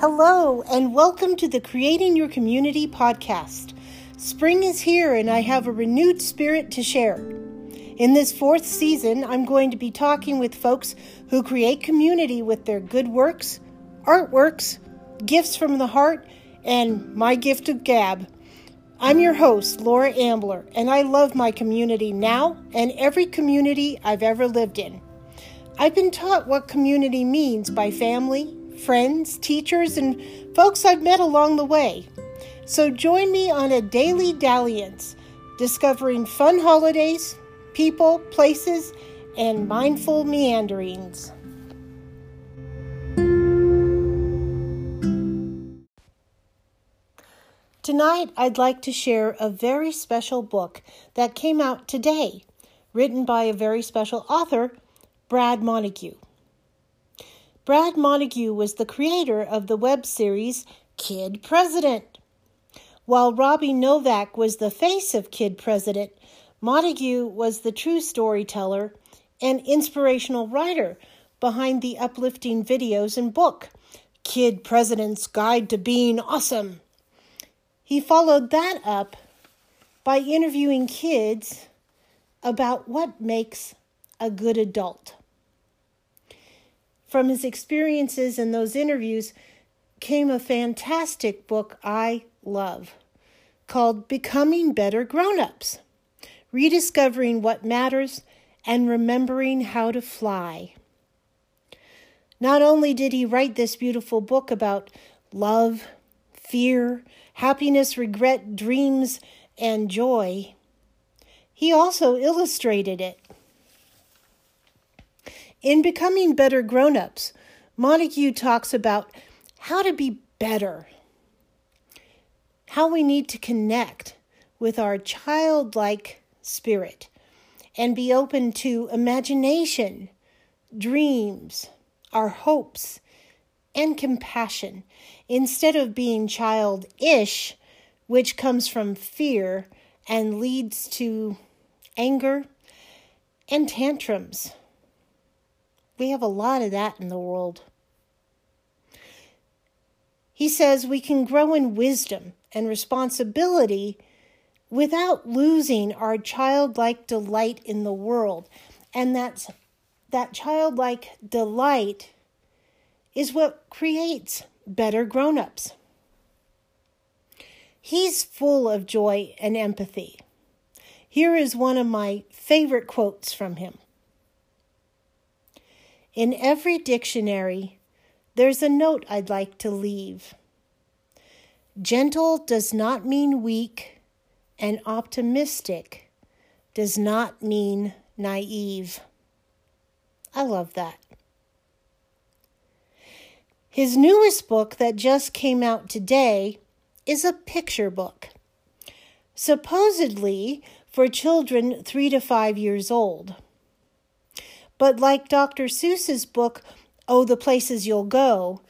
Hello, and welcome to the Creating Your Community podcast. Spring is here, and I have a renewed spirit to share. In this fourth season, I'm going to be talking with folks who create community with their good works, artworks, gifts from the heart, and my gift of gab. I'm your host, Laura Ambler, and I love my community now and every community I've ever lived in. I've been taught what community means by family, friends, teachers, and folks I've met along the way. So join me on a daily dalliance, discovering fun holidays, people, places, and mindful meanderings. Tonight, I'd like to share a very special book that came out today, written by a very special author, Brad Montague. Brad Montague was the creator of the web series Kid President. While Robby Novak was the face of Kid President, Montague was the true storyteller and inspirational writer behind the uplifting videos and book, Kid President's Guide to Being Awesome. He followed that up by interviewing kids about what makes a good adult from his experiences in those interviews came a fantastic book I love called Becoming Better Grown Ups Rediscovering What Matters and Remembering How to Fly. Not only did he write this beautiful book about love, fear, happiness, regret, dreams, and joy, he also illustrated it in Becoming Better Grown Ups, Montague talks about how to be better, how we need to connect with our childlike spirit and be open to imagination, dreams, our hopes, and compassion instead of being childish, which comes from fear and leads to anger and tantrums. We have a lot of that in the world. He says we can grow in wisdom and responsibility without losing our childlike delight in the world. And that's that childlike delight is what creates better grown-ups. He's full of joy and empathy. Here is one of my favorite quotes from him. In every dictionary, there's a note I'd like to leave. Gentle does not mean weak, and optimistic does not mean naive. I love that. His newest book that just came out today is a picture book, supposedly for children three to five years old. But like Dr. Seuss's book, Oh, the Places You'll Go,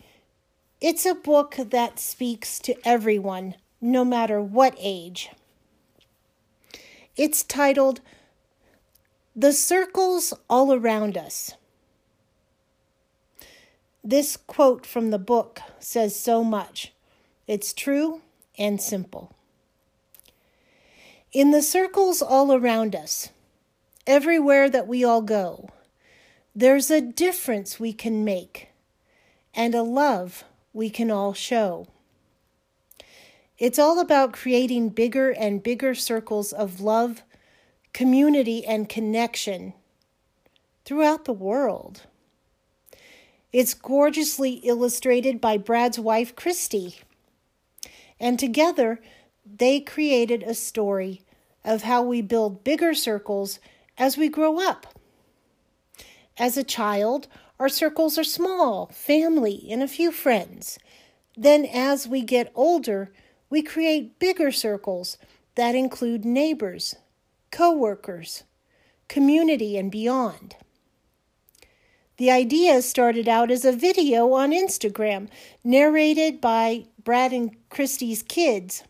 it's a book that speaks to everyone, no matter what age. It's titled The Circles All Around Us. This quote from the book says so much. It's true and simple. In the circles all around us, everywhere that we all go, there's a difference we can make and a love we can all show. It's all about creating bigger and bigger circles of love, community, and connection throughout the world. It's gorgeously illustrated by Brad's wife, Kristi. And together, they created a story of how we build bigger circles as we grow up. As a child, our circles are small family and a few friends. Then, as we get older, we create bigger circles that include neighbors, coworkers, community, and beyond. The idea started out as a video on Instagram narrated by Brad and Kristi's kids.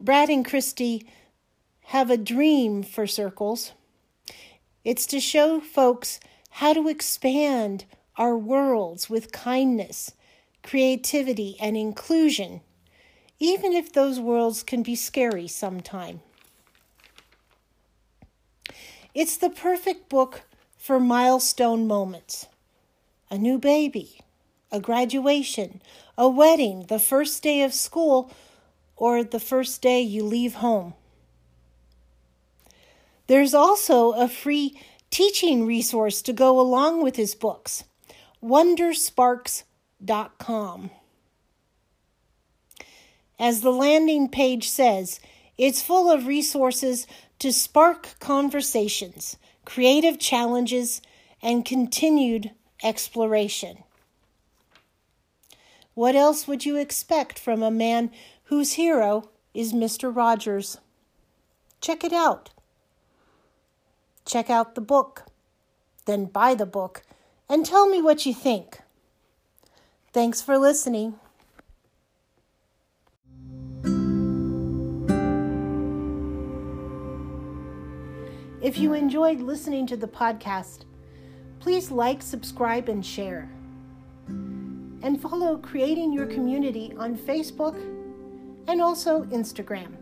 Brad and Kristi have a dream for circles it's to show folks how to expand our worlds with kindness, creativity, and inclusion, even if those worlds can be scary sometime. It's the perfect book for milestone moments a new baby, a graduation, a wedding, the first day of school, or the first day you leave home. There's also a free teaching resource to go along with his books wondersparks.com. As the landing page says, it's full of resources to spark conversations, creative challenges, and continued exploration. What else would you expect from a man whose hero is Mr. Rogers? Check it out. Check out the book, then buy the book, and tell me what you think. Thanks for listening. If you enjoyed listening to the podcast, please like, subscribe, and share. And follow Creating Your Community on Facebook and also Instagram.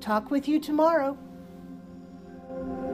Talk with you tomorrow. Thank you.